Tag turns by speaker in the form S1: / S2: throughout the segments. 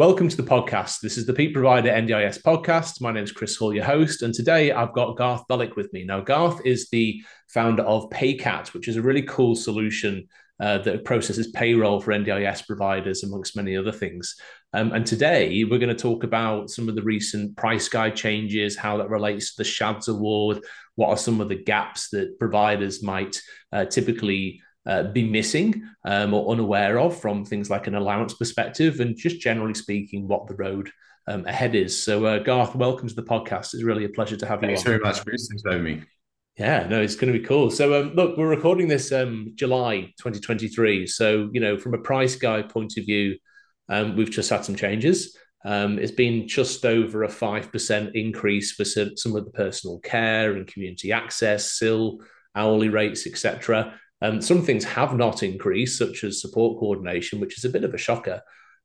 S1: Welcome to the podcast. This is the Peak Provider NDIS podcast. My name is Chris Hall, your host, and today I've got Garth Belic with me. Now, Garth is the founder of Paycat, which is a really cool solution uh, that processes payroll for NDIS providers, amongst many other things. Um, and today we're going to talk about some of the recent price guide changes, how that relates to the SCHADS award, what are some of the gaps that providers might uh, typically uh, be missing um, or unaware of from things like an allowance perspective, and just generally speaking, what the road um, ahead is. So, uh, Garth, welcome to the podcast. It's really a pleasure to have
S2: Thanks
S1: you.
S2: Thanks very much. Thanks for having me.
S1: Yeah, no, it's going to be cool. So, um, look, we're recording this um, July 2023. So, you know, from a price guide point of view, um, we've just had some changes. Um, it's been just over a 5% increase for some of the personal care and community access, SIL, hourly rates, etc. Um, some things have not increased, such as support coordination, which is a bit of a shocker.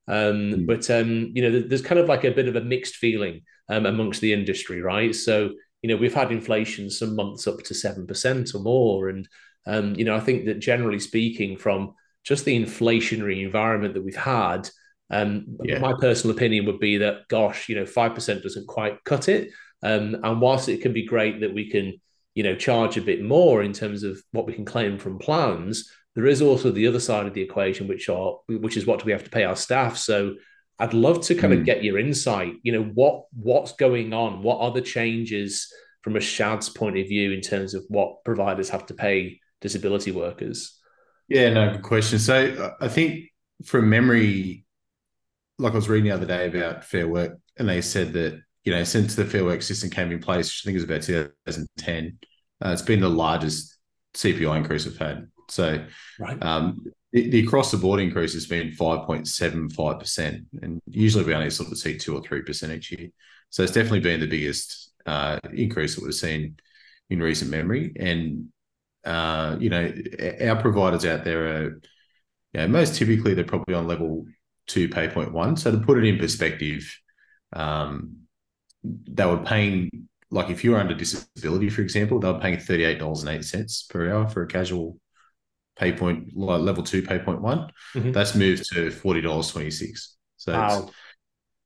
S1: Um, mm. But um, you know, there's kind of like a bit of a mixed feeling um, amongst the industry, right? So you know, we've had inflation some months up to 7% or more. And, um, you know, I think that generally speaking, from just the inflationary environment that we've had, um, yeah. my personal opinion would be that, gosh, you know, 5% doesn't quite cut it. Um, and whilst it can be great that we can, you know, charge a bit more in terms of what we can claim from plans, there is also the other side of the equation, which are which is what do we have to pay our staff. So I'd love to kind mm. of hmm. get your insight. You know, what what's going on? What are the changes from a SCHADS point of view in terms of what providers have to pay disability workers?
S2: Yeah, no, good question. So I think from memory, like I was reading the other day about Fair Work, and they said that you know since the Fair Work system came in place, which I think it was about 2010, uh, it's been the largest CPI increase we've had. So right. um, the, the across the board increase has been 5.75%. And usually we only sort of see two or 3% each year. So it's definitely been the biggest uh, increase that we've seen in recent memory. And, uh, you know, our providers out there are, you know, most typically they're probably on level two pay point one. So to put it in perspective, um, they were paying, like if you were under disability, for example, they were paying $38.08 per hour for a casual pay point like level two pay point one. Mm-hmm. That's moved to forty dollars twenty six. So wow.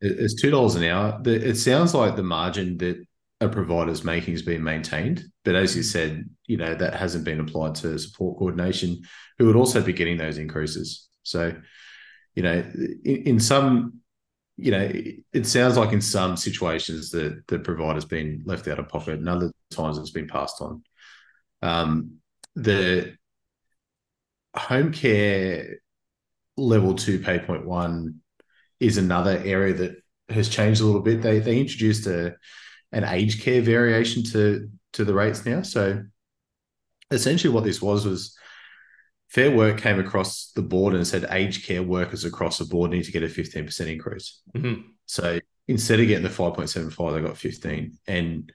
S2: it's, it's two dollars an hour. It sounds like the margin that a provider's making has been maintained, but as you said, you know that hasn't been applied to support coordination, who would also be getting those increases. So, you know, in, in some you know, it sounds like in some situations that the provider's been left out of pocket, and other times it's been passed on. Um, the home care level two pay point one is another area that has changed a little bit. They they introduced a an aged care variation to to the rates now. So essentially what this was was Fair Work came across the board and said aged care workers across the board need to get a 15% increase. Mm-hmm. So instead of getting the 5.75, they got 15. And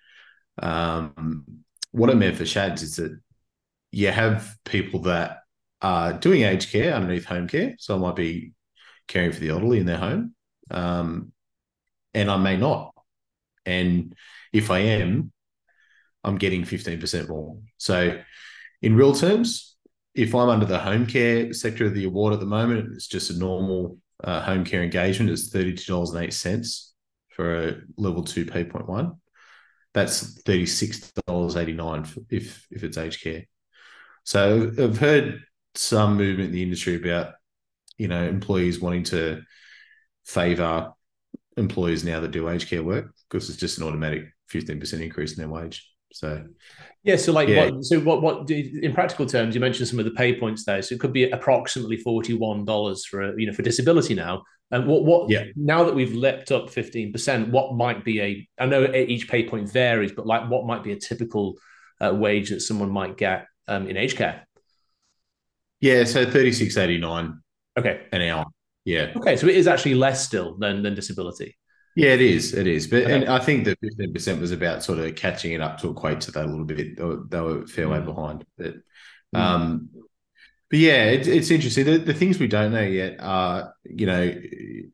S2: um, what it meant for SCHADS is that you have people that are doing aged care underneath home care. So I might be caring for the elderly in their home. Um, and I may not. And if I am, I'm getting 15% more. So in real terms, if I'm under the home care sector of the award at the moment, it's just a normal uh, home care engagement. It's $32.08 for a level two pay point one. That's $36.89 if, if it's aged care. So I've heard some movement in the industry about you know employees wanting to favour employees now that do aged care work because it's just an automatic 15% increase in their wage so
S1: yeah so like yeah. what so what what in practical terms you mentioned some of the pay points there so it could be approximately $41 for a, you know for disability now and what what yeah. now that we've leapt up 15% what might be a i know each pay point varies but like what might be a typical uh, wage that someone might get um, in aged care
S2: yeah, so thirty six eighty nine.
S1: Okay,
S2: an hour. Yeah.
S1: Okay, so it is actually less still than than disability.
S2: Yeah, it is. It is. But okay. and I think the fifteen percent was about sort of catching it up to equate to that a little bit. They were, they were a fair way mm. behind. But mm. um, but yeah, it, it's interesting. The, the things we don't know yet are, you know,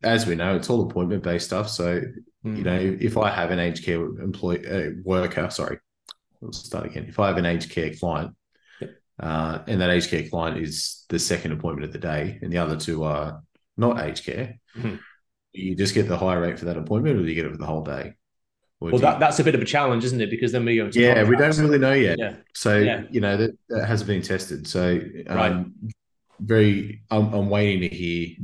S2: as we know, it's all appointment based stuff. So, mm. you know, if I have an aged care employee uh, worker, sorry, let's start again. If I have an aged care client, uh, and that aged care client is the second appointment of the day, and the other two are not aged care. Mm-hmm. You just get the higher rate for that appointment, or do you get it for the whole day?
S1: Or well, that, you... that's a bit of a challenge, isn't it? Because then we go.
S2: yeah, contracts. we don't really know yet. Yeah. So yeah. you know that, that hasn't been tested. So um, right. very, I'm, I'm waiting to hear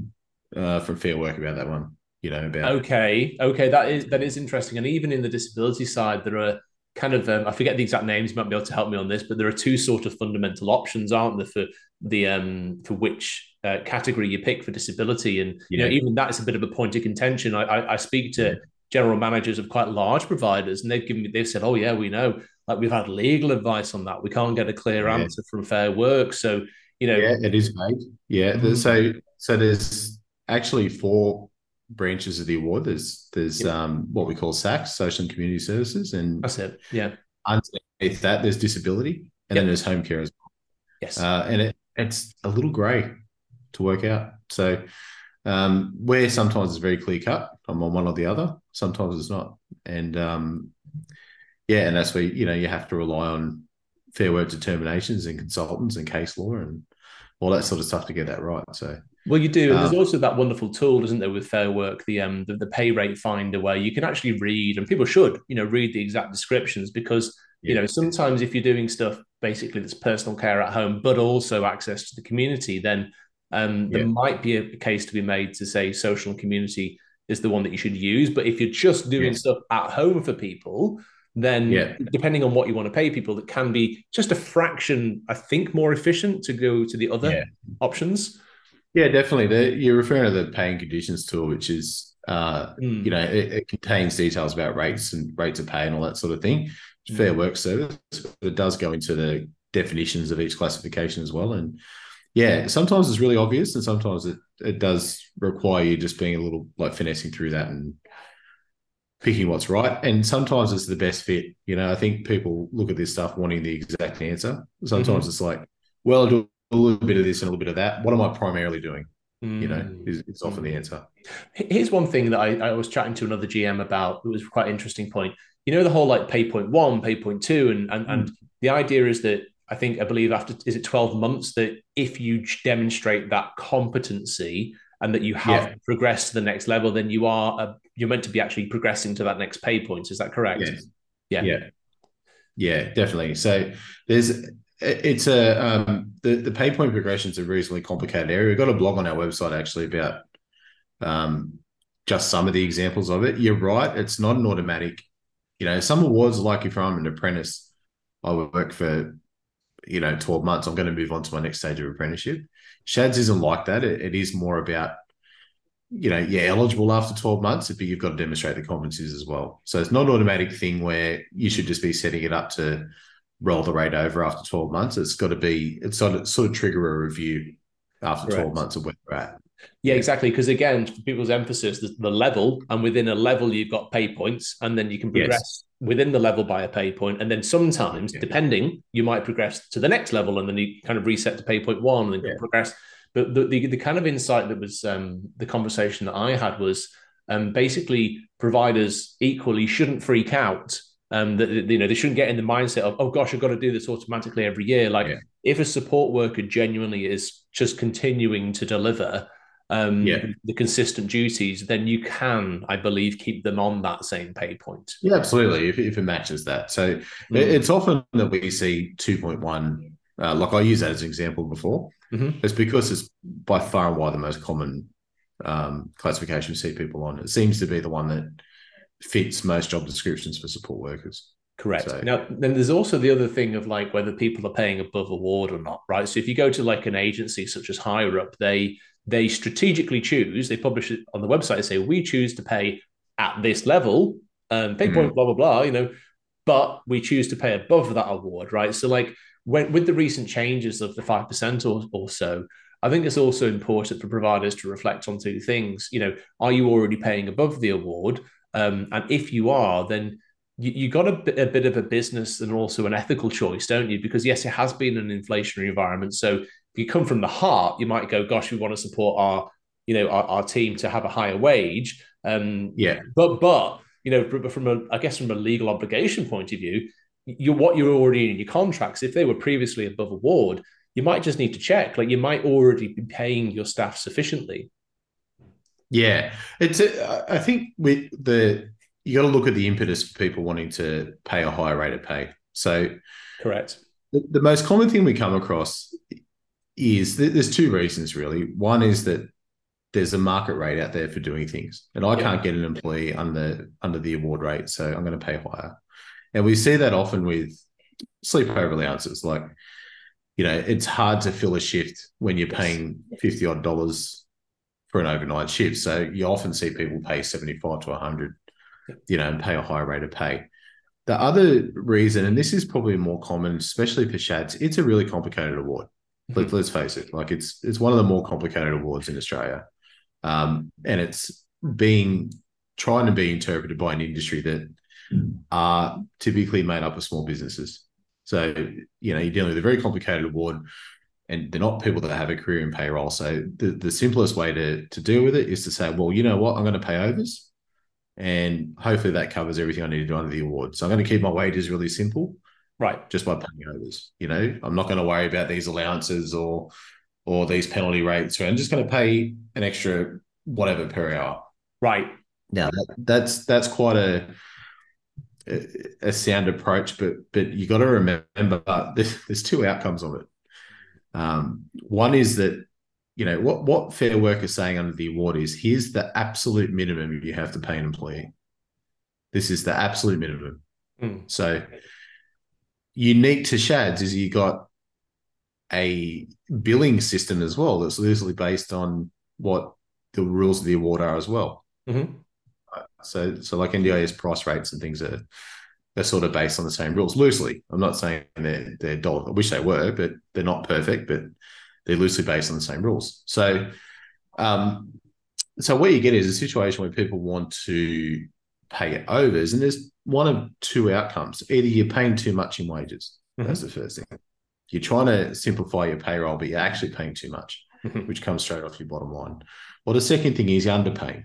S2: uh, from Fair Work about that one. You know about.
S1: Okay, okay, that is that is interesting, and even in the disability side, there are kind of um, I forget the exact names. You might be able to help me on this, but there are two sort of fundamental options, aren't there, for the um for which uh, category you pick for disability, and you know even that is a bit of a point of contention. I I, I speak to. Yeah. General managers of quite large providers, and they've given me. They've said, "Oh yeah, we know. Like we've had legal advice on that. We can't get a clear yeah. answer from Fair Work. So you know,
S2: yeah, it is vague. Yeah, mm-hmm. so so there's actually four branches of the award. There's there's yep. um, what we call SACS, Social and Community Services, and
S1: that's it. Yeah.
S2: Underneath that, there's disability, and yep. then there's home care as well.
S1: Yes.
S2: Uh, and it, it's a little grey to work out. So um, where sometimes it's very clear cut, I'm on one or the other. Sometimes it's not, and um, yeah, and that's where you know you have to rely on fair work determinations and consultants and case law and all that sort of stuff to get that right. So
S1: well, you do. Um, There's also that wonderful tool, isn't there, with Fair Work, the um the, the, pay rate finder, where you can actually read, and people should, you know, read the exact descriptions because you know sometimes if you're doing stuff basically that's personal care at home, but also access to the community, then um there yeah. might be a case to be made to say social and community is the one that you should use. But if you're just doing yeah. stuff at home for people, then yeah. depending on what you want to pay people, that can be just a fraction, I think, more efficient to go to the other options.
S2: Yeah, definitely. The, you're referring to the paying conditions tool, which is, uh, mm. you know, it, it, contains details about rates and rates of pay and all that sort of thing. Mm. Fair work service, but it does go into the definitions of each classification as well. And yeah, sometimes it's really obvious, and sometimes it it does require you just being a little like finessing through that and picking what's right. And sometimes it's the best fit. You know, I think people look at this stuff wanting the exact answer. Sometimes mm-hmm. it's like, well, do a little bit of this and a little bit of that. What am I primarily doing? Mm. You know, mm. is, is often the answer.
S1: Here's one thing that I, I was chatting to another GM about. It was quite interesting point. You know, the whole like pay point one, pay point two, and and, mm. and the idea is that I think I believe after is it 12 months that if you demonstrate that competency and that you have yeah. progressed to the next level, then you are a, you're meant to be actually progressing to that next pay point. Is that correct?
S2: Yeah. Yeah. Yeah, definitely. So there's it's a um, the the pay point progression is a reasonably complicated area. We've got a blog on our website actually about um, just some of the examples of it. You're right; it's not an automatic. You know, some awards like if I'm an apprentice, I would work for you know 12 months. I'm going to move on to my next stage of apprenticeship. SCHADS isn't like that. it, it is more about you know, you're eligible after 12 months, but you've got to demonstrate the competencies as well. So it's not an automatic thing where you should just be setting it up to roll the rate over after 12 months. It's got to be, it's sort of, sort of trigger a review after Correct. 12 months of where we're at.
S1: Yeah, exactly. Because again, for people's emphasis, the, the, level, and within a level, you've got pay points, and then you can progress yes. within the level by a pay point. And then sometimes, yeah. depending, you might progress to the next level, and then you kind of reset to pay point one, and then yeah. progress. But the, the, the kind of insight that was um, the conversation that I had was um, basically providers equally shouldn't freak out um, that you know they shouldn't get in the mindset of oh gosh I've got to do this automatically every year. Like yeah. if a support worker genuinely is just continuing to deliver um, yeah. the consistent duties, then you can, I believe, keep them on that same pay point.
S2: Yeah, absolutely. If, if it matches that, so mm. it's often that we see two point one. Uh, like I use that as an example before. Mm-hmm. It's because it's by far and wide the most common um, classification we see people on. It seems to be the one that fits most job descriptions for support workers.
S1: Correct. So, now, then there's also the other thing of like whether people are paying above award or not, right? So if you go to like an agency such as HireUp, they they strategically choose. They publish it on the website. Say we choose to pay at this level, um, pay point, mm-hmm. blah blah blah. You know, but we choose to pay above that award, right? So like when with the recent changes of the five percent or or so, I think it's also important for providers to reflect on two things. You know, are you already paying above the award? Um, and if you are, then you, you got a bit, a bit of a business and also an ethical choice, don't you? Because yes, it has been an inflationary environment. So if you come from the heart, you might go, "Gosh, we want to support our, you know, our, our team to have a higher wage." Um,
S2: yeah.
S1: But but you know, from a I guess from a legal obligation point of view, you what you're already in your contracts. If they were previously above award, you might just need to check. Like you might already be paying your staff sufficiently.
S2: Yeah, it's. A, I think with the you got to look at the impetus for people wanting to pay a higher rate of pay. So,
S1: correct.
S2: The, the most common thing we come across is there's two reasons really. One is that there's a market rate out there for doing things, and I yeah. can't get an employee under under the award rate, so I'm going to pay higher. And we see that often with sleepover allowances. Like, you know, it's hard to fill a shift when you're paying fifty odd dollars for an overnight shift. So you often see people pay seventy five to hundred, you know, and pay a higher rate of pay. The other reason, and this is probably more common, especially for SCHADS, it's a really complicated award. Mm-hmm. Let, us face it, like it's it's one of the more complicated awards in Australia, um, and it's being trying to be interpreted by an industry that are typically made up of small businesses. So, you know, you're dealing with a very complicated award and they're not people that have a career in payroll. So the, the simplest way to, to deal with it is to say, well, you know what, I'm going to pay overs and hopefully that covers everything I need to do under the award. So I'm going to keep my wages really simple.
S1: Right.
S2: Just by paying overs. You know, I'm not going to worry about these allowances or or these penalty rates. I'm just going to pay an extra whatever per hour.
S1: Right.
S2: Now that, that's that's quite a a sound approach, but but you got to remember there's, there's two outcomes of it. Um, one is that you know what what Fair Work is saying under the award is here's the absolute minimum you have to pay an employee. This is the absolute minimum. Mm. So unique to SCHADS is you got a billing system as well that's loosely based on what the rules of the award are as well.
S1: Mm-hmm.
S2: So, so like NDIS price rates and things are they're sort of based on the same rules loosely. I'm not saying they're they're dollar. I wish they were, but they're not perfect. But they're loosely based on the same rules. So, um, so what you get is a situation where people want to pay it overs, and there's one of two outcomes: either you're paying too much in wages. Mm-hmm. That's the first thing. You're trying to simplify your payroll, but you're actually paying too much, mm-hmm. which comes straight off your bottom line. Well, the second thing is you're underpaying.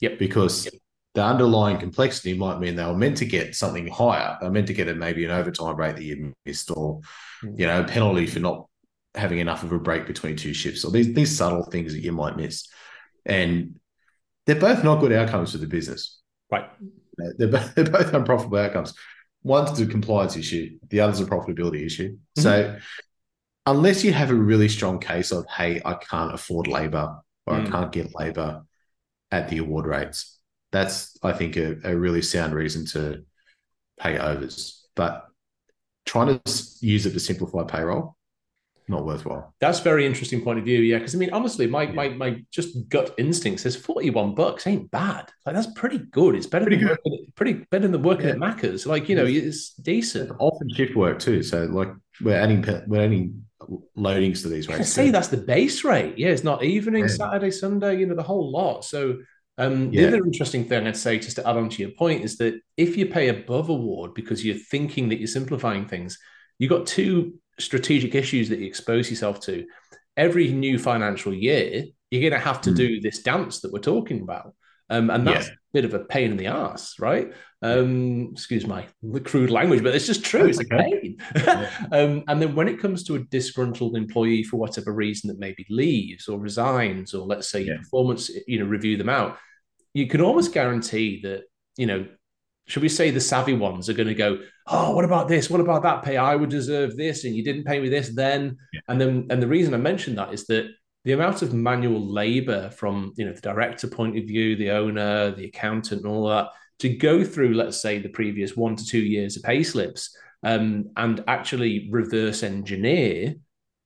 S1: Yep.
S2: Because yep. The underlying complexity might mean they were meant to get something higher. They're meant to get a, maybe an overtime rate that you missed, or mm-hmm. you know, a penalty for not having enough of a break between two shifts, or these these subtle things that you might miss. And they're both not good outcomes for the business.
S1: Right.
S2: They're both, they're both unprofitable outcomes. One's a compliance issue, the other's a profitability issue. Mm-hmm. So unless you have a really strong case of, hey, I can't afford labor or mm. I can't get labor at the award rates. That's, I think, a, a really sound reason to pay overs. But trying to use it to simplify payroll, not worthwhile.
S1: That's very interesting point of view. Yeah, because I mean, honestly, my yeah. my my just gut instinct says forty one bucks ain't bad. Like that's pretty good. It's better pretty than good. Working, pretty better than working yeah. at Macca's. Like you know, it's decent.
S2: Often shift work too. So like we're adding we're adding loadings to these rates. I
S1: say that's the base rate. Yeah, it's not evening, yeah. Saturday, Sunday, you know, the whole lot. So um, yeah. the other interesting thing I'd say, just to add on to your point, is that if you pay above award because you're thinking that you're simplifying things, you've got two strategic issues that you expose yourself to. Every new financial year, you're going to have to mm. do this dance that we're talking about. Um, and that's yeah. a bit of a pain in the ass, right? Um, excuse my crude language, but it's just true. That's it's okay. a pain. um, and then when it comes to a disgruntled employee for whatever reason that maybe leaves or resigns, or let's say yeah. your performance, you know, review them out, you can almost guarantee that, you know, should we say the savvy ones are going to go, oh, what about this? What about that pay? I would deserve this, and you didn't pay me this then. Yeah. And then, and the reason I mentioned that is that the amount of manual labor from you know the director point of view, the owner, the accountant, and all that to go through, let's say, the previous one to two years of pay slips um, and actually reverse engineer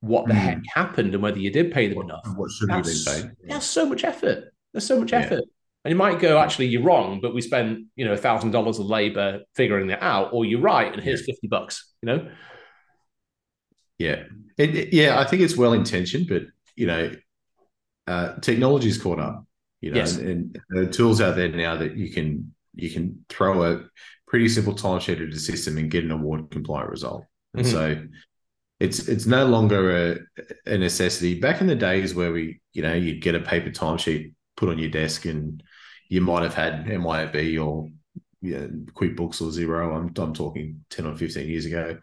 S1: what the mm. heck happened and whether you did pay them
S2: what,
S1: enough.
S2: What should have been paid?
S1: That's so much effort. There's so much yeah. effort. And you might go, actually, you're wrong, but we spent, you know, a thousand dollars of labor figuring that out, or you're right, and here's yeah. 50 bucks, you know?
S2: Yeah. It, it, yeah, I think it's well intentioned, but you know, uh, technology's caught up. You know, yes. and, and there are tools out there now that you can you can throw a pretty simple timesheet at a system and get an award compliant result. And mm-hmm. so it's it's no longer a, a necessity. Back in the days where we, you know, you'd get a paper timesheet put on your desk and you might have had MYOB or you know, QuickBooks or Xero. I'm, I'm talking 10 or 15 years ago.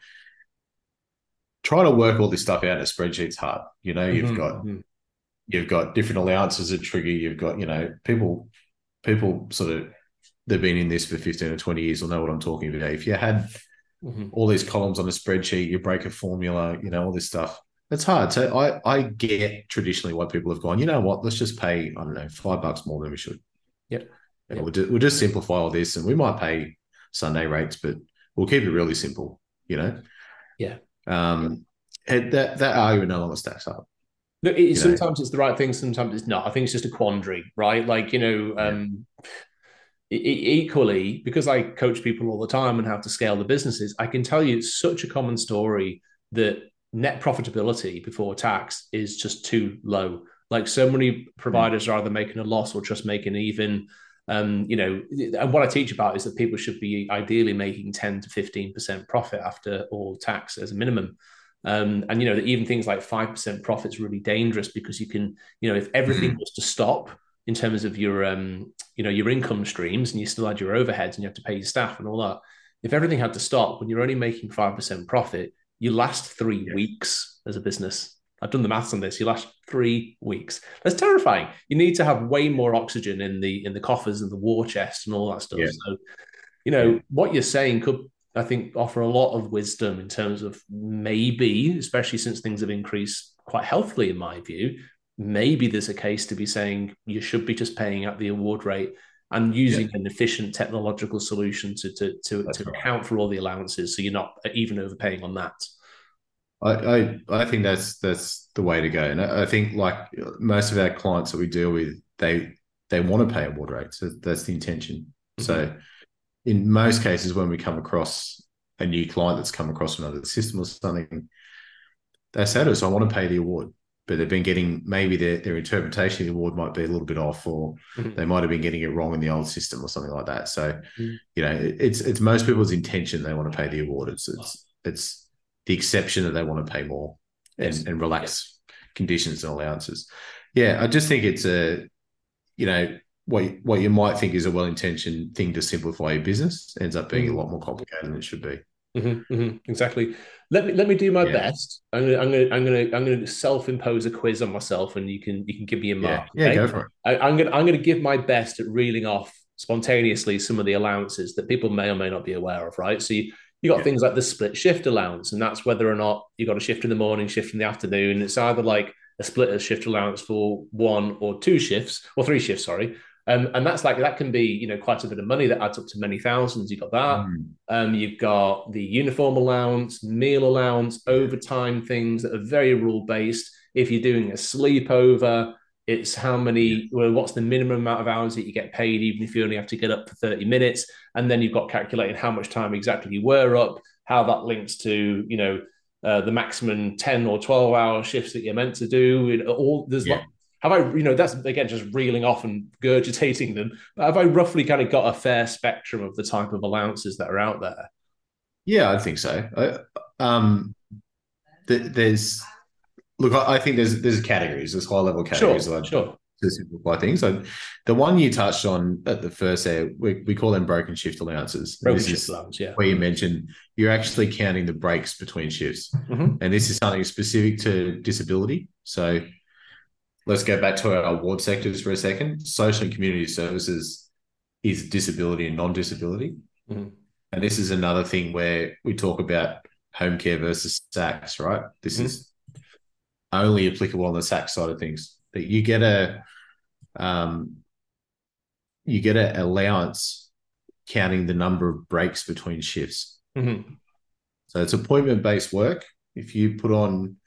S2: Trying to work all this stuff out in a spreadsheet's hard. You know, you've mm-hmm. got mm-hmm. you've got different allowances that trigger. You've got you know people people sort of they've been in this for 15 or 20 years will know what I'm talking about. If you had mm-hmm. all these columns on a spreadsheet, you break a formula, you know, all this stuff. It's hard. So I, I get traditionally why people have gone, you know what, let's just pay, I don't know, five bucks more than we should.
S1: Yep.
S2: yep. We'll, do, we'll just simplify all this and we might pay Sunday rates, but we'll keep it really simple, you know?
S1: Yeah.
S2: Um, that, that argument no longer stacks up.
S1: Look, it, sometimes know? it's the right thing, sometimes it's not. I think it's just a quandary, right? Like, you know, um, equally, because I coach people all the time and how to scale the businesses, I can tell you it's such a common story that net profitability before tax is just too low. Like so many providers are either making a loss or just making even. Um, you know, and what I teach about is that people should be ideally making 10 to 15% profit after all tax as a minimum. Um, and you know, that even things like 5% profit is really dangerous because you can, you know, if everything mm. was to stop, in terms of your um, you know your income streams and you still had your overheads and you have to pay your staff and all that if everything had to stop when you're only making 5% profit you last three yes. weeks as a business i've done the maths on this you last three weeks that's terrifying you need to have way more oxygen in the in the coffers and the war chest and all that stuff yeah. so you know yeah. what you're saying could i think offer a lot of wisdom in terms of maybe especially since things have increased quite healthily in my view maybe there's a case to be saying you should be just paying at the award rate and using yeah. an efficient technological solution to to to, to right. account for all the allowances, so you're not even overpaying on that.
S2: I, I, I think that's that's the way to go, and I, I think like most of our clients that we deal with, they they want to pay award rates. So that's the intention. Mm-hmm. So, in most cases, when we come across a new client that's come across another system or something, they say to us, "I want to pay the award." But they've been getting maybe their, their interpretation of the award might be a little bit off, or mm-hmm. they might have been getting it wrong in the old system or something like that. So, mm-hmm. you know, it's it's most people's intention they want to pay the award. It's it's it's the exception that they want to pay more and, yes. and relax yes. conditions and allowances. Yeah, I just think it's a, you know, what what you might think is a well intentioned thing to simplify your business ends up being mm-hmm. a lot more complicated than it should be.
S1: Mm-hmm, mm-hmm, exactly. Let me let me do my yeah. best. I'm gonna I'm gonna I'm gonna I'm gonna self impose a quiz on myself, and you can you can give me a mark.
S2: Yeah, okay? yeah go for it. I,
S1: am gonna I'm gonna give my best at reeling off spontaneously some of the allowances that people may or may not be aware of. Right. So you you got yeah. things like the split shift allowance, and that's whether or not you got a shift in the morning, shift in the afternoon. It's either like a split shift allowance for one or two shifts or three shifts, sorry, um, and that's like that can be you know quite a bit of money that adds up to many thousands. You've got that. Mm. Um, you've got the uniform allowance, meal allowance, overtime things that are very rule based. If you're doing a sleepover, it's how many. Well, what's the minimum amount of hours that you get paid, even if you only have to get up for thirty minutes. And then you've got calculating how much time exactly you were up, how that links to you know uh, the maximum 10 or 12 hour shifts that you're meant to do. It, all there's yeah have I, you know, that's again just reeling off and gurgitating them. But have I roughly kind of got a fair spectrum of the type of allowances that are out there?
S2: Yeah, I think so. I, um, th- there's look, I think there's there's categories, there's high level categories.
S1: Sure, sure.
S2: To simplify things, so the one you touched on at the first there, we, we call them broken shift allowances.
S1: Broken shift allowance, yeah.
S2: Where you mentioned you're actually counting the breaks between shifts, mm-hmm. and this is something specific to disability. So let's go back to our award sectors for a second. Social and community services is disability and non-disability. Mm-hmm. And this is another thing where we talk about home care versus SACS, right? This mm-hmm. is only applicable on the SACS side of things. That you get a um, you get an allowance counting the number of breaks between shifts.
S1: Mm-hmm.
S2: So it's appointment based work. If you put on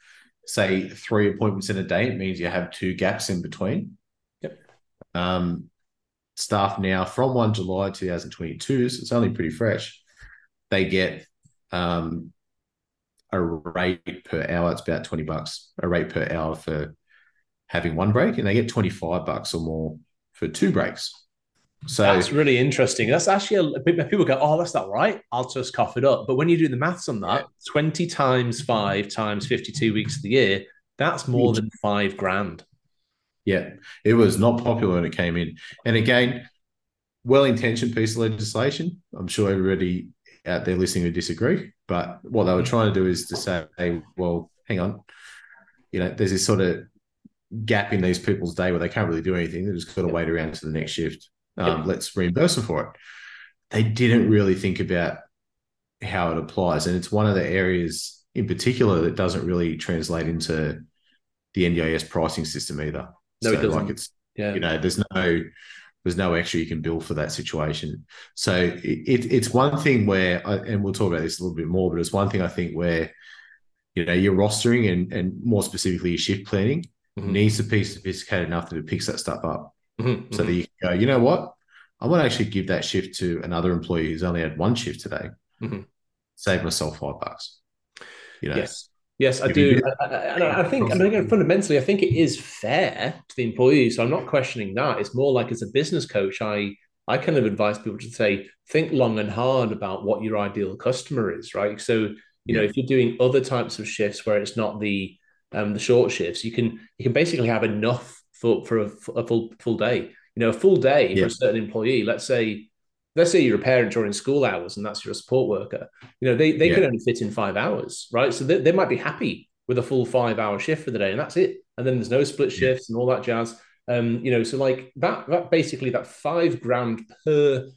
S2: say three appointments in a day, it means you have two gaps in between.
S1: Yep.
S2: Um, staff now from 1 July 2022, so it's only pretty fresh, they get um, a rate per hour. It's about 20 bucks, a rate per hour for having one break, and they get 25 bucks or more for two breaks. So
S1: that's really interesting. That's actually a bit people go, oh, that's not right. I'll just cough it up. But when you do the maths on that, 20 times five times 52 weeks of the year, that's more than five grand.
S2: Yeah, it was not popular when it came in. And again, well intentioned piece of legislation. I'm sure everybody out there listening would disagree. But what they were trying to do is to say, hey, well, hang on, you know, there's this sort of gap in these people's day where they can't really do anything. They've just got to wait around to the next shift. Um, Let's reimburse them for it. They didn't really think about how it applies. And it's one of the areas in particular that doesn't really translate into the NDIS pricing system either.
S1: No,
S2: so
S1: it doesn't.
S2: like it's
S1: Yeah.
S2: you know, there's no there's no extra you can bill for that situation. So it, it, it's one thing where, I, and we'll talk about this a little bit more, but it's one thing I think where, you know, your rostering and, and more specifically your shift planning
S1: Mhm.
S2: needs to be sophisticated enough that it picks that stuff up
S1: Mhm,
S2: so that you can go, you know what? I want to actually give that shift to another employee who's only had one shift today,
S1: Mhm.
S2: save myself five bucks. You know,
S1: Yes. Yes, I do.
S2: do-
S1: I, I, I- think, I think fundamentally, I think it is fair to the employee. So I'm not questioning that. It's more like as a business coach, I I kind of advise people to say, think long and hard about what your ideal customer is, right? So, you know, if you're doing other types of shifts where it's not the um, the short shifts, you can you can basically have enough for for a, a full full day. You know, a full day
S2: Yeah.
S1: for a certain employee. Let's say let's say you're a parent during school hours and that's your support worker you know they, they
S2: Yeah.
S1: could only fit in five hours right so they, they might be happy with a full five hour shift for the day and that's it and then there's no split
S2: Yeah.
S1: shifts and all that jazz um you know so like that that basically that five grand per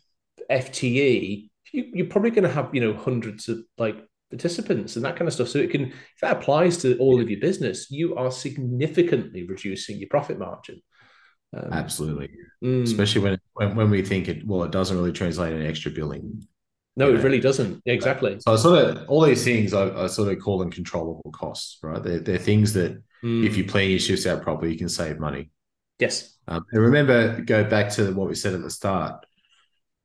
S1: fte you, you're probably going to have you know hundreds of like participants and that kind of stuff so it can if that applies to all of your business you are significantly reducing your profit margin um,
S2: absolutely.
S1: mm.
S2: Especially when, when when we think it, well, it doesn't really translate into extra billing.
S1: no it
S2: know.
S1: really doesn't exactly
S2: So I sort of all these things I, I sort of call them controllable costs, right? They're, they're things that if you
S1: Mm.
S2: plan your shifts out properly, you can save money.
S1: yes
S2: Um, and remember, go back to what we said at the start.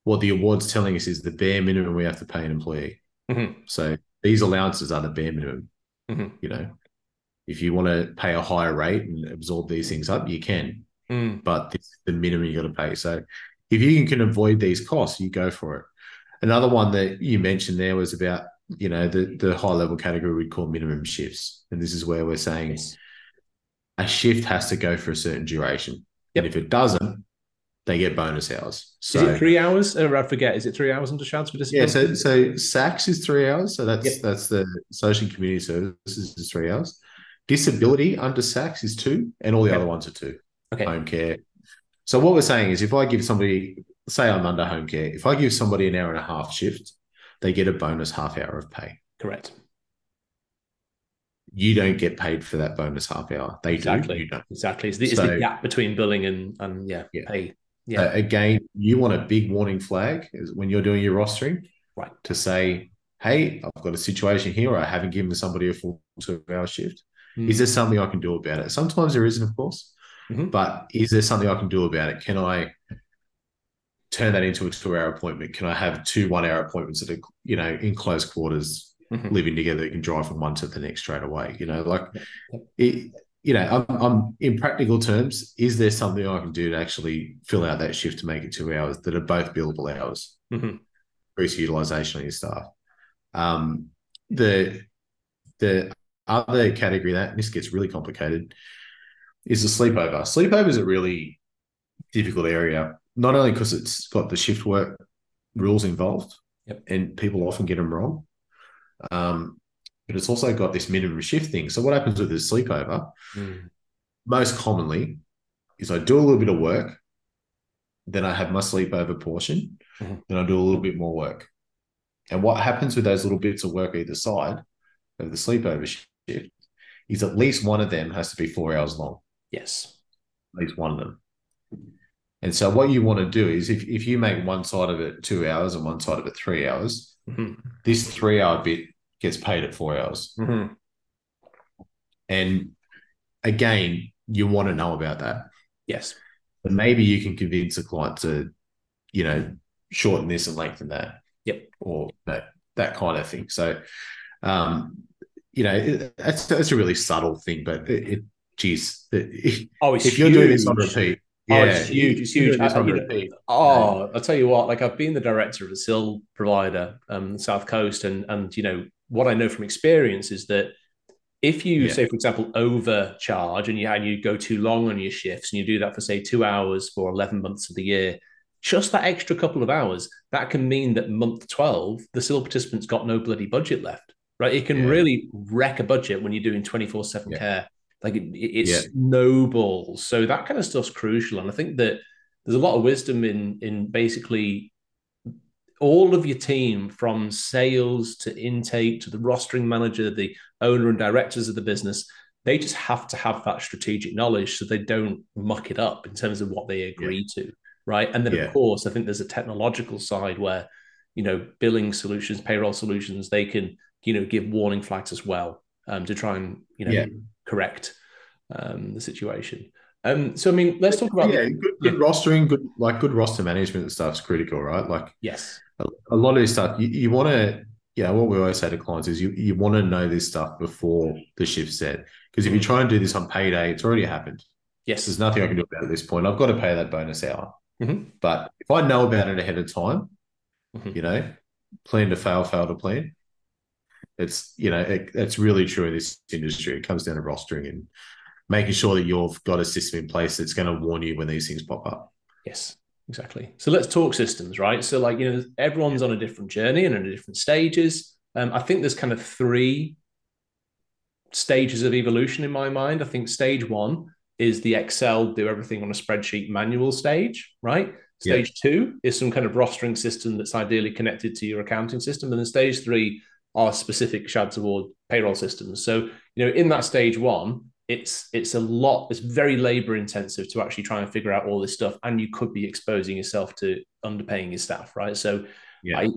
S2: What the award's telling us is the bare minimum we have to pay an employee.
S1: Mhm.
S2: So these allowances are the bare minimum.
S1: Mhm.
S2: You know, if you want to pay a higher rate and absorb these things up, you can,
S1: Mm.
S2: but this is the minimum you got to pay. So if you can avoid these costs, you go for it. Another one that you mentioned there was about you know the the high level category we'd call minimum shifts, and this is where we're saying
S1: Yes.
S2: a shift has to go for a certain duration.
S1: Yep.
S2: And if it doesn't, they get bonus hours. So
S1: is it three hours? Oh, I forget. Is it three hours under SCHADS for
S2: yeah, so so SACS is three hours. So that's
S1: Yep.
S2: that's the social and community services is three hours. Disability under SACS is two, and all the
S1: Okay.
S2: other ones are two.
S1: Okay.
S2: Home care. So what we're saying is, if I give somebody, say I'm under home care, if I give somebody an hour and a half shift, they get a bonus half hour of pay.
S1: Correct.
S2: You don't get paid for that bonus half hour. They
S1: Exactly.
S2: do. You don't.
S1: Exactly. It's the, it's the gap between billing and and yeah,
S2: Yeah.
S1: pay. Yeah.
S2: Uh, again, you want a big warning flag is when you're doing your rostering
S1: Right.
S2: to say, hey, I've got a situation here where I haven't given somebody a full two hour shift.
S1: Mm.
S2: Is there something I can do about it? Sometimes there isn't, of course,
S1: Mhm.
S2: but is there something I can do about it? Can I turn that into a two hour appointment? Can I have two one hour appointments that are, you know, in close quarters,
S1: Mhm.
S2: living together, that can drive from one to the next straight away? You know, like, it, you know, I'm, I'm in practical terms, is there something I can do to actually fill out that shift to make it two hours that are both billable hours?
S1: Mhm.
S2: increase utilization of your staff. Um, the the other category that this gets really complicated is the sleepover. Sleepover is a really difficult area, not only because it's got the shift work rules involved,
S1: Yep.
S2: and people often get them wrong. Um, but it's also got this minimum shift thing. So what happens with the sleepover?
S1: Mm.
S2: most commonly is I do a little bit of work, then I have my sleepover portion,
S1: Mhm.
S2: then I do a little bit more work. And what happens with those little bits of work either side of the sleepover shift is at least one of them has to be four hours long,
S1: Yes.
S2: at least one of them. And so what you want to do is if, if you make one side of it two hours and one side of it three hours,
S1: Mhm.
S2: this three hour bit gets paid at four hours.
S1: Mhm.
S2: And again, you want to know about that.
S1: Yes.
S2: But maybe you can convince a client to, you know, shorten this and lengthen that.
S1: Yep.
S2: Or that that kind of thing. So, um, you know, it, that's that's a really subtle thing, but it, it geez, it,
S1: Oh, it's
S2: if you're doing this on repeat,
S1: Oh,
S2: yeah,
S1: it's huge. It's huge. I- you know, Oh, I'll tell you what, like I've been the director of a SIL provider, um, South Coast, and and you know what I know from experience is that if you
S2: Yeah.
S1: say, for example, overcharge and you and you go too long on your shifts and you do that for say two hours for eleven months of the year, just that extra couple of hours that can mean that month twelve the SIL participant's got no bloody budget left, right? It can
S2: Yeah.
S1: really wreck a budget when you're doing twenty four seven care Like it, it yeah. snowballs. So that kind of stuff's crucial. And I think that there's a lot of wisdom in in basically all of your team from sales to intake to the rostering manager, the owner and directors of the business, they just have to have that strategic knowledge so they don't muck it up in terms of what they agree yeah. to. Right. And then, yeah. of course, I think there's a technological side where, you know, billing solutions, payroll solutions, they can, you know, give warning flags as well um, to try and, you know, yeah. correct um, the situation. Um, so I mean, let's talk about
S2: yeah, good, good yeah. rostering, good like good roster management and stuff is critical, right? Like
S1: yes,
S2: a, a lot of this stuff you, you want to yeah. What we always say to clients is you you want to know this stuff before the shift set because if you try and do this on payday, it's already happened.
S1: Yes,
S2: there's nothing I can do about it at this point. I've got to pay that bonus hour. Mm-hmm. But if I know about it ahead of time, mm-hmm. you know, plan to fail, fail to plan. It's you know it, it's really true in this industry. It comes down to rostering and making sure that you've got a system in place that's going to warn you when these things pop up.
S1: Yes, exactly. So let's talk systems, right? So like you know, everyone's on a different journey and in different stages. Um, I think there's kind of three stages of evolution in my mind. I think stage one is the Excel do everything on a spreadsheet manual stage, right? Stage yeah. two is some kind of rostering system that's ideally connected to your accounting system, and then stage three are specific SCHADS Award payroll systems. So you know, in that stage one, it's it's a lot it's very labor intensive to actually try and figure out all this stuff and you could be exposing yourself to underpaying your staff right? So yeah. i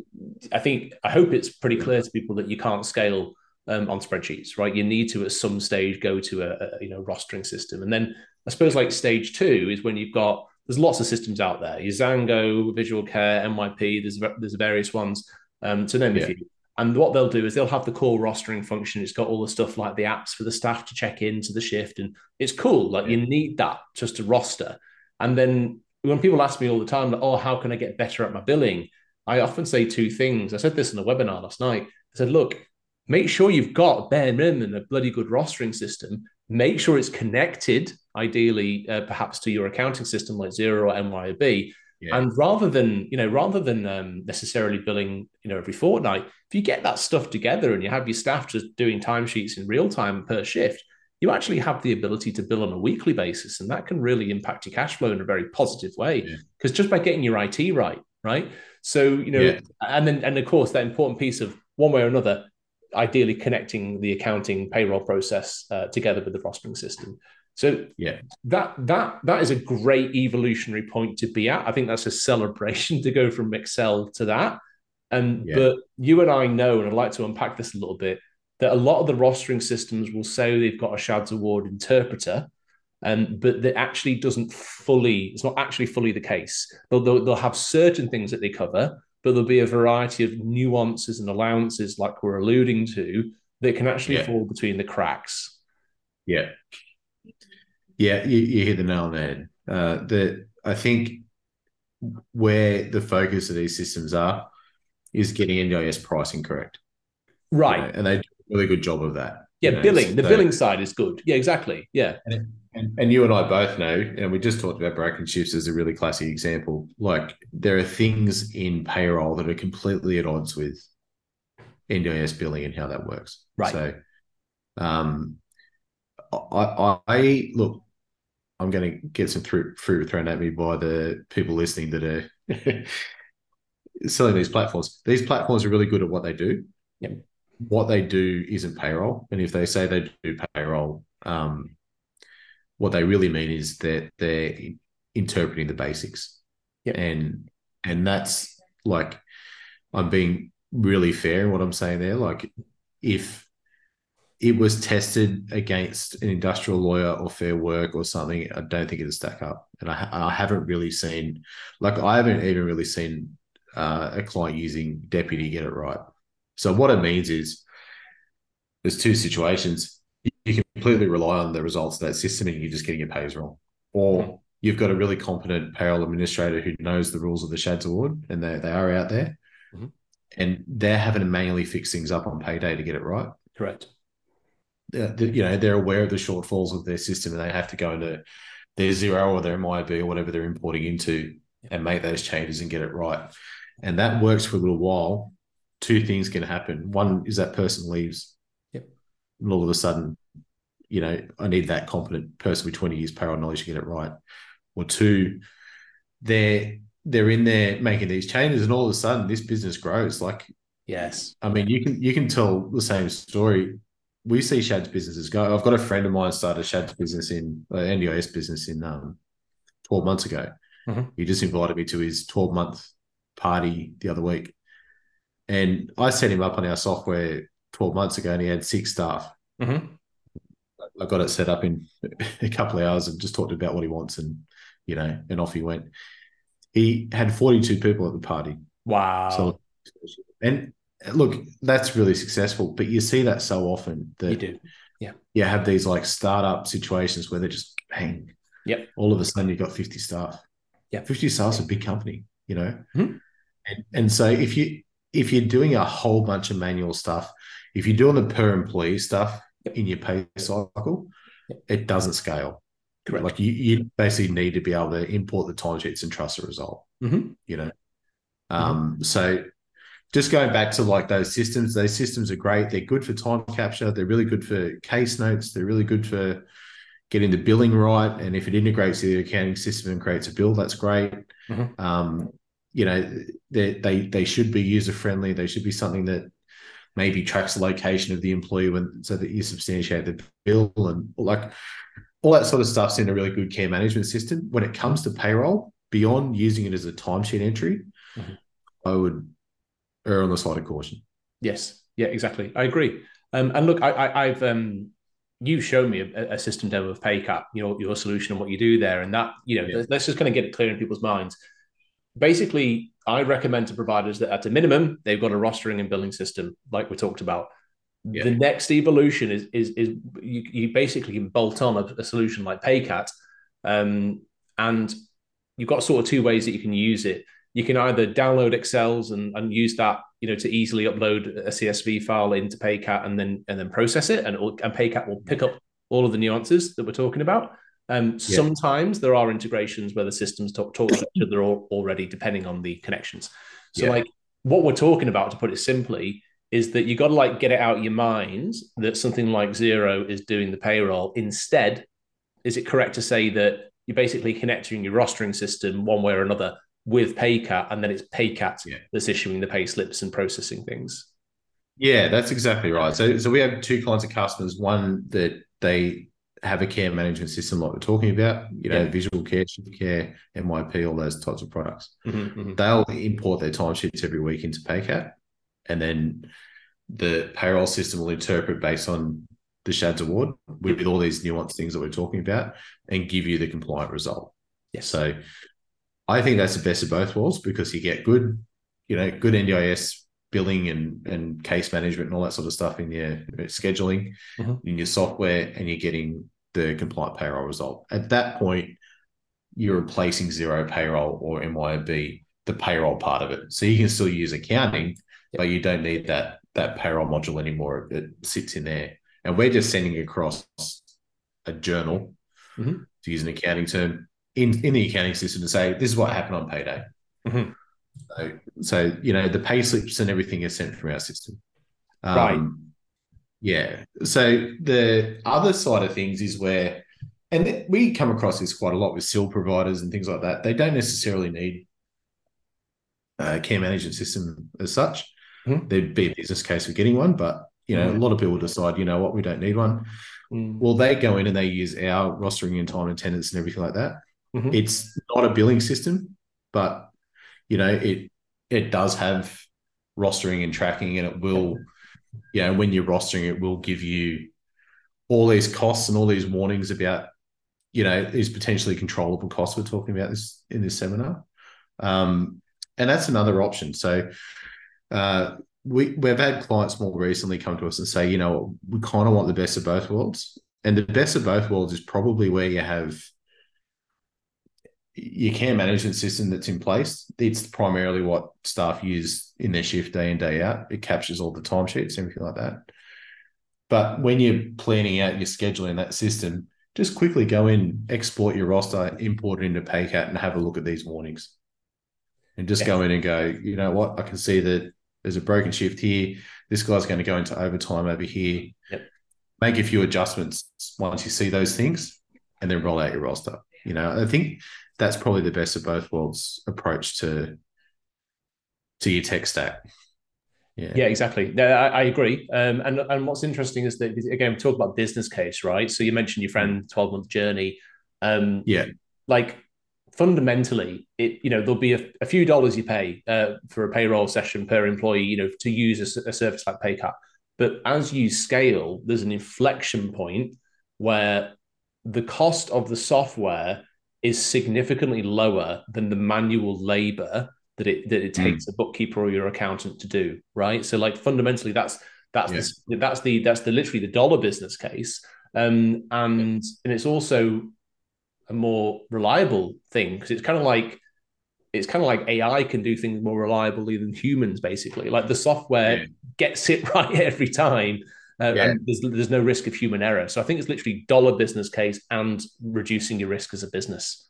S1: i think i hope it's pretty clear to people that you can't scale um, on spreadsheets right? You need to at some stage go to a, a, you know rostering system. And then i suppose like stage two is when you've got there's lots of systems out there. Your Xango visual care myp there's there's various ones um, to name yeah. a few and what they'll do is they'll have the core rostering function. It's got all the stuff like the apps for the staff to check into the shift. And it's cool. Like you need that just to roster. And then when people ask me all the time, like, oh, how can I get better at my billing? I often say two things. I said this in a webinar last night. I said, look, make sure you've got bare minimum a bloody good rostering system. Make sure it's connected, ideally, uh, perhaps to your accounting system like Xero or MYOB. Yeah. And rather than, you know, rather than um, necessarily billing, you know, every fortnight, if you get that stuff together and you have your staff just doing timesheets in real time per shift, you actually have the ability to bill on a weekly basis. And that can really impact your cash flow in a very positive way. Because yeah. just by getting your IT right, right? So, you know, yeah. and then, and of course, that important piece of one way or another, ideally connecting the accounting payroll process uh, together with the rostering system. So
S2: yeah,
S1: that that that is a great evolutionary point to be at. I think that's a celebration to go from Excel to that. And yeah. but you and I know, and I'd like to unpack this a little bit, that a lot of the rostering systems will say they've got a SCHADS Award interpreter, and but that actually doesn't fully, it's not actually fully the case. They'll, they'll, they'll have certain things that they cover, but there'll be a variety of nuances and allowances, like we're alluding to, that can actually yeah. fall between the cracks.
S2: Yeah. Yeah, you, you hit the nail on the head. Uh, that I think where the focus of these systems are is getting NDIS pricing correct.
S1: Right.
S2: You know, and they do a really good job of that.
S1: Yeah, you know, billing. The billing side is good. Yeah, exactly. Yeah.
S2: And, and, and, you and I both know, and we just talked about broken shifts as a really classic example. Like there are things in payroll that are completely at odds with NDIS billing and how that works.
S1: Right.
S2: So um I, I look, I'm going to get some fruit, fruit thrown at me by the people listening that are selling these platforms. These platforms are really good at what they do.
S1: Yep.
S2: What they do isn't payroll, and if they say they do payroll, um, what they really mean is that they're interpreting the basics.
S1: Yep.
S2: And and that's like I'm being really fair in what I'm saying there. Like if it was tested against an industrial lawyer or fair work or something, I don't think it'll stack up. And I, I haven't really seen, like, I haven't even really seen uh, a client using deputy get it right. So what it means is there's two situations. You can completely rely on the results of that system and you're just getting your pays wrong. Or mm-hmm. you've got a really competent payroll administrator who knows the rules of the SCHADS Award and they, they are out there. Mm-hmm. And they're having to manually fix things up on payday to get it right.
S1: Correct Uh,
S2: you know they're aware of the shortfalls of their system and they have to go into their Xero or their MYOB or whatever they're importing into and make those changes and get it right. And that works for a little while. Two things can happen. One is that person leaves,
S1: yep.
S2: and all of a sudden, you know, I need that competent person with 20 years payroll knowledge to get it right. Or two, they're they're in there making these changes, and all of a sudden this business grows. Like,
S1: yes,
S2: I mean, you can you can tell the same story. We see SCHADS businesses go. I've got a friend of mine started SCHADS business in uh, NDIS business in um, 12 months ago. Mm-hmm. He just invited me to his 12 month party the other week. And I set him up on our software 12 months ago and he had six staff.
S1: Mm-hmm.
S2: I got it set up in a couple of hours and just talked about what he wants and, you know, and off he went. He had 42 people at the party.
S1: Wow.
S2: So, and look, that's really successful, but you see that so often that
S1: you do. Yeah.
S2: You have these like startup situations where they're just bang.
S1: Yep.
S2: All of a sudden you've got 50 staff.
S1: Yeah.
S2: 50 staff's a big company, you know?
S1: Mm-hmm.
S2: And, and so if you, if you're doing a whole bunch of manual stuff, if you're doing the per employee stuff yep. in your pay cycle, yep. it doesn't scale.
S1: Correct.
S2: Like you, you basically need to be able to import the timesheets and trust the result.
S1: Mm-hmm.
S2: You know, um, mm-hmm. so just going back to like those systems, those systems are great. They're good for time capture. They're really good for case notes. They're really good for getting the billing right. And if it integrates to the accounting system and creates a bill, that's great.
S1: Mm-hmm.
S2: Um, you know, they, they they should be user friendly. They should be something that maybe tracks the location of the employee when so that you substantiate the bill and like all that sort of stuff's in a really good care management system. When it comes to payroll, beyond using it as a timesheet entry,
S1: mm-hmm.
S2: I would err on the side of caution.
S1: Yes, yeah, exactly. I agree. Um, and look, I, have um, you showed me a, a, system demo of PayCat, you know, your solution and what you do there, and that you know, yeah. let's just kind of get it clear in people's minds basically, I recommend to providers that at a minimum, they've got a rostering and billing system, like we talked about. Yeah. The next evolution is is is you, you basically can bolt on a, a solution like Paycat, um, and you've got sort of two ways that you can use it. You can either download Excels and, and use that, you know, to easily upload a CSV file into Paycat and then and then process it, and and Paycat will pick up all of the nuances that we're talking about. Um, yeah. Sometimes there are integrations where the systems talk, talk to each other already, depending on the connections. So, yeah. like what we're talking about, to put it simply, is that you got to like get it out of your mind that something like Xero is doing the payroll. Instead, is it correct to say that you're basically connecting your rostering system one way or another with Paycat, and then it's Paycat
S2: yeah.
S1: that's issuing the pay slips and processing things?
S2: Yeah, that's exactly right. So, so we have two kinds of customers. One that they have a care management system like we're talking about, you know, yeah. visual care, shift care, MYP, all those types of products.
S1: Mm-hmm, mm-hmm.
S2: They'll import their timesheets every week into Paycat, and then the payroll system will interpret based on the SCHADS award with, with all these nuanced things that we're talking about and give you the compliant result.
S1: Yes.
S2: So I think that's the best of both worlds because you get good, you know, good NDIS billing and, and case management and all that sort of stuff in your scheduling
S1: mm-hmm.
S2: in your software and you're getting the compliant payroll result. At that point, you're replacing Xero payroll or MYOB, the payroll part of it. So you can still use accounting, but you don't need that that payroll module anymore. It sits in there. And we're just sending across a journal,
S1: mm-hmm.
S2: to use an accounting term, in, in the accounting system to say, this is what happened on payday.
S1: Mm-hmm.
S2: So, so you know, the pay slips and everything is sent from our system.
S1: Um, right.
S2: Yeah. So the other side of things is where, and we come across this quite a lot with SIL providers and things like that. They don't necessarily need a care management system as such.
S1: Mm-hmm.
S2: There'd be a business case for getting one, but you know, mm-hmm. a lot of people decide, you know what, we don't need one.
S1: Mm.
S2: Well, they go in and they use our rostering and time and attendance and everything like that.
S1: Mm-hmm.
S2: It's not a billing system, but you know, it it does have rostering and tracking, and it will, you know, when you're rostering, it will give you all these costs and all these warnings about, you know, these potentially controllable costs we're talking about this in this seminar. Um, and that's another option. So uh, we we've had clients more recently come to us and say, you know, we kind of want the best of both worlds. And the best of both worlds is probably where you have your care management system that's in place, it's primarily what staff use in their shift day in, day out. It captures all the timesheets, everything like that. But when you're planning out your schedule in that system, just quickly go in, export your roster, import it into Paycat, and have a look at these warnings. And just yeah. go in and go, you know what? I can see that there's a broken shift here. This guy's going to go into overtime over here.
S1: Yep.
S2: make a few adjustments once you see those things, and then roll out your roster. You know, I think that's probably the best of both worlds approach to to your tech stack.
S1: Yeah, yeah, exactly. No, I, I agree. Um, and and what's interesting is that again, we talk about business case, right? So you mentioned your friend twelve month journey. Um,
S2: yeah,
S1: like fundamentally, it you know there'll be a, a few dollars you pay uh, for a payroll session per employee, you know, to use a, a service like PayCat. But as you scale, there's an inflection point where the cost of the software is significantly lower than the manual labor that it that it takes mm. a bookkeeper or your accountant to do, right? So like fundamentally, that's that's yeah. the, that's the that's the literally the dollar business case, um, and and it's also a more reliable thing because it's kind of like it's kind of like AI can do things more reliably than humans, basically. Like the software yeah. gets it right every time. Uh, yeah. and there's, there's no risk of human error. So I think it's literally dollar business case and reducing your risk as a business.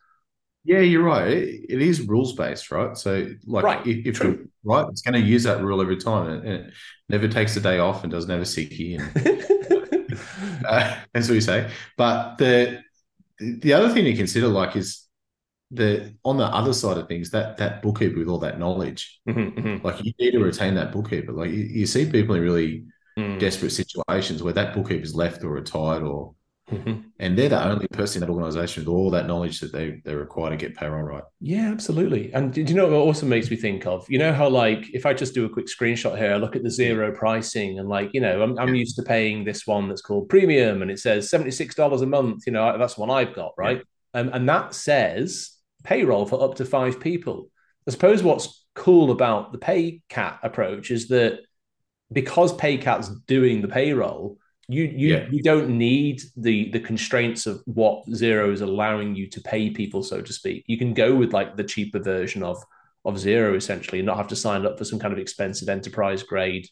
S2: Yeah, you're right. it, it is rules based, right? So, like, right. if, if you're right, it's going to use that rule every time, and it never takes a day off and does never sick you. And, uh, that's what you say. But the the other thing to consider, like, is the on the other side of things, that that bookkeeper with all that knowledge, mm-hmm, mm-hmm. like, you need to retain that bookkeeper. Like, you, you see people in really mm. desperate situations where that bookkeeper's left or retired or Mm-hmm. And they're the only person in that organization with all that knowledge that they, they require to get payroll right.
S1: Yeah, absolutely. And do you know what also makes me think of? You know how, like, if I just do a quick screenshot here, I look at the Xero pricing and, like, you know, I'm, I'm yeah. used to paying this one that's called premium and it says $76 a month. You know, that's one I've got, right? Yeah. Um, and that says payroll for up to five people. I suppose what's cool about the PayCat approach is that because PayCat's doing the payroll, you you yeah. you don't need the the constraints of what Xero is allowing you to pay people, so to speak. You can go with like the cheaper version of of Xero essentially, and not have to sign up for some kind of expensive enterprise grade.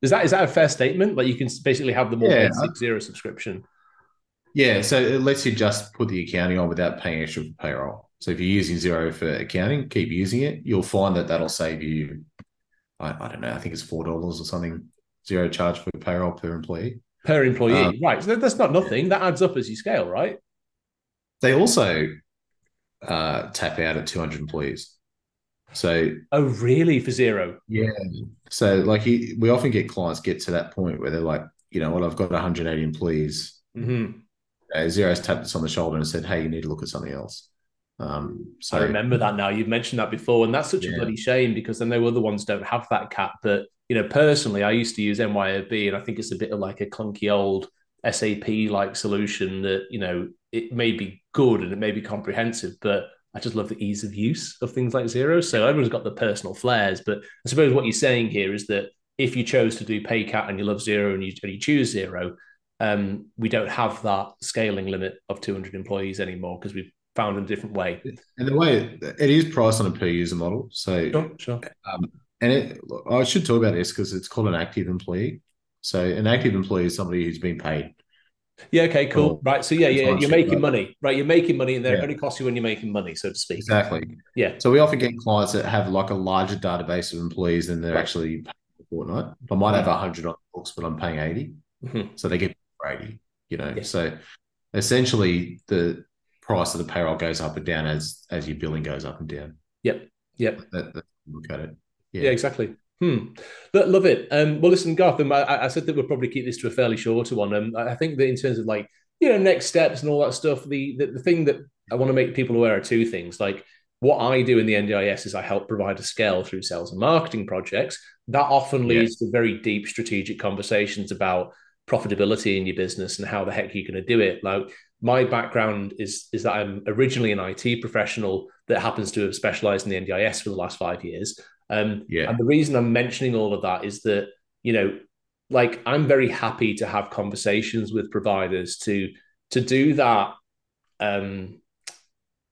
S1: Is that is that a fair statement? Like you can basically have the more yeah. basic Xero subscription.
S2: Yeah, so it lets you just put the accounting on without paying extra for payroll. So if you're using Xero for accounting, keep using it. You'll find that that'll save you, I, I don't know, I think it's four dollars or something. Xero charge for payroll per employee
S1: per employee. Um, right. So that's not nothing. That adds up as you scale, right?
S2: They also uh, tap out at 200 employees. So,
S1: oh, really? For Xero?
S2: Yeah. So, like, he, we often get clients get to that point where they're like, you know, well, I've got 180 employees. Mm-hmm. Uh, Xero's tapped us on the shoulder and said, hey, you need to look at something else. Um, so
S1: I remember that now. You've mentioned that before, and that's such yeah. a bloody shame because I know other ones don't have that cap. But you know, personally, I used to use MYOB, and I think it's a bit of like a clunky old SAP like solution that, you know, it may be good and it may be comprehensive, but I just love the ease of use of things like Xero. So everyone's got the personal flares. But I suppose what you're saying here is that if you chose to do PayCat and you love Xero and you, and you choose Xero, um, we don't have that scaling limit of 200 employees anymore because we've found in a different way.
S2: And the way it is priced on a per user model. So
S1: sure, sure. Um,
S2: and it, I should talk about this because it's called an active employee. So an active employee is somebody who's been paid.
S1: Yeah. Okay. Cool. right. So yeah, yeah, you're making right? money, right? You're making money, and they're yeah. only cost you when you're making money, so to speak.
S2: Exactly.
S1: Yeah.
S2: So we often get clients that have like a larger database of employees than they're right. actually paying fortnight. I might have hundred on books, but I'm paying 80 mm-hmm. so they get eighty. You know. Yeah. So essentially, the price of the payroll goes up and down as as your billing goes up and down.
S1: Yep. Yep.
S2: That, that, look at it.
S1: Yeah, yeah exactly. Hmm. love it. Um, well, listen, Garth. I, I, said that we'll probably keep this to a fairly shorter one. Um, I think that in terms of like you know next steps and all that stuff, the, the the thing that I want to make people aware of two things. Like what I do in the NDIS is I help provide a scale through sales and marketing projects. That often leads to very deep strategic conversations about profitability in your business and how the heck you're going to do it. Like my background is is that I'm originally an IT professional that happens to have specialized in the NDIS for the last five years. Um, yeah. And the reason I'm mentioning all of that is that, you know, like I'm very happy to have conversations with providers to to do that. Um,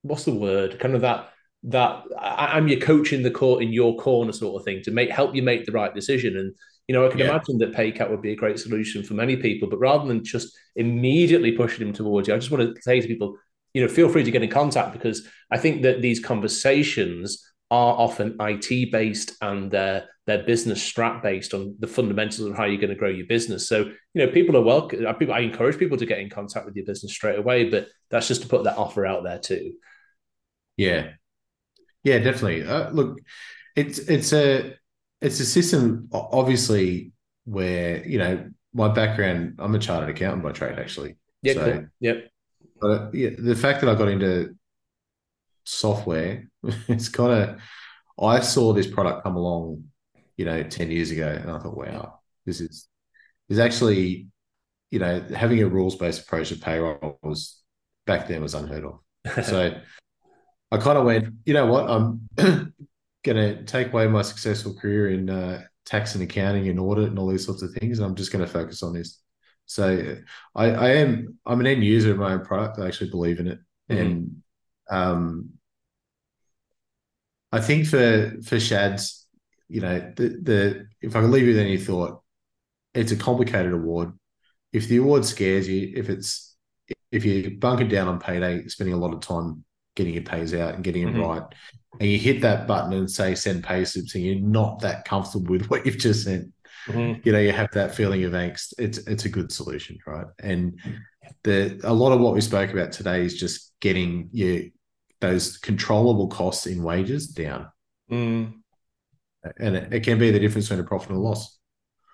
S1: what's the word? Kind of that that I, am your coach in the court in your corner sort of thing to make help you make the right decision. And you know, I can yeah. imagine that PayCat would be a great solution for many people. But rather than just immediately pushing them towards you, I just want to say to people, you know, feel free to get in contact because I think that these conversations are often IT based and they're they're business strat based on the fundamentals of how you're going to grow your business. So you know, people are welcome. I encourage people to get in contact with your business straight away, but that's just to put that offer out there too.
S2: Yeah, yeah, definitely. Uh, look, it's it's a it's a system, obviously, where you know my background. I'm a chartered accountant by trade, actually.
S1: Yeah. So, cool. Yep.
S2: But yeah, the fact that I got into software, it's kind of. I saw this product come along, you know, ten years ago, and I thought, wow, this is is actually, you know, having a rules based approach to payroll was back then was unheard of. so I kind of went, you know what, I'm going to take away my successful career in uh, tax and accounting and audit and all these sorts of things, and I'm just going to focus on this. So I, I am I'm an end user of my own product. I actually believe in it, mm-hmm. and um, I think for for SCHADS, you know, the the if I can leave you with any thought, it's a complicated award. If the award scares you, if it's if you're bunking down on payday, spending a lot of time getting your pays out and getting mm-hmm. it right, and you hit that button and say send pay slips, and you're not that comfortable with what you've just sent, mm-hmm. you know, you have that feeling of angst. It's it's a good solution, right? And the a lot of what we spoke about today is just getting your those controllable costs in wages down.
S1: Mm.
S2: And it, it, can be the difference between a profit and a loss.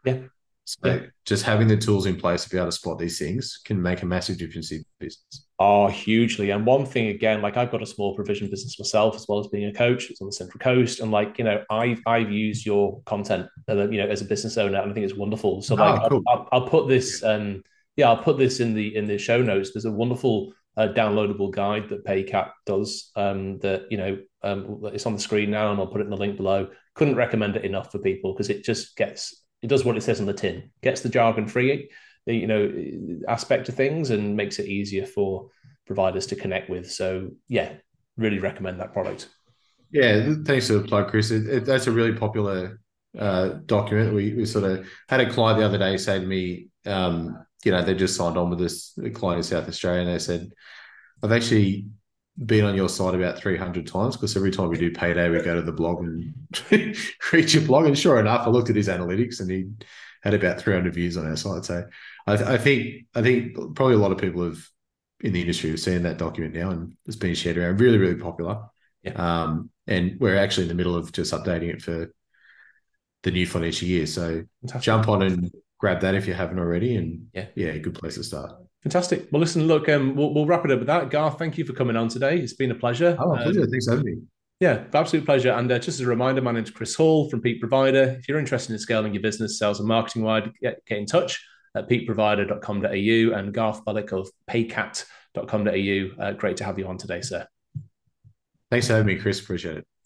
S1: Yeah.
S2: So yeah. just having the tools in place to be able to spot these things can make a massive difference in business.
S1: Oh, hugely. And one thing again, like I've got a small provision business myself, as well as being a coach. It's on the Central Coast, and like you know, I've I've used your content, uh, you know, as a business owner, and I think it's wonderful. So like, oh, cool. I'll, I'll, I'll, put this, um, yeah, I'll put this in the in the show notes. There's a wonderful uh, downloadable guide that PayCat does. Um, that you know, um, it's on the screen now, and I'll put it in the link below. Couldn't recommend it enough for people because it just gets it does what it says on the tin, gets the jargon free, you know, aspect of things, and makes it easier for providers to connect with. So yeah, really recommend that product.
S2: Yeah, thanks for the plug, Chris. It, it, that's a really popular uh, document. We, we sort of had a client the other day say to me, um, you know, they just signed on with this client in South Australia, and they said, "I've actually been on your site about 300 times because every time we do payday, we go to the blog and read your blog. And sure enough, I looked at his analytics and he had about 300 views on our site. So I, th- I think I think probably a lot of people have in the industry have seen that document now and it's been shared around. Really, really popular.
S1: Yeah.
S2: Um, and we're actually in the middle of just updating it for the new financial year. So Fantastic. jump on and grab that if you haven't already. And
S1: yeah,
S2: yeah, good place to start.
S1: Fantastic. Well, listen, look, um, we'll, we'll wrap it up with that. Garth, thank you for coming on today. It's been a pleasure.
S2: Oh, pleasure. Um, Thanks for having me.
S1: Yeah, absolute pleasure. And uh, just as a reminder, my name's Chris Hall from Peak Provider. If you're interested in scaling your business, sales and marketing wide, get, get in touch at peakprovider.com.au and Garth Belic of paycat.com.au. Uh, great to have you on today, sir.
S2: Thanks for having me, Chris. Appreciate it.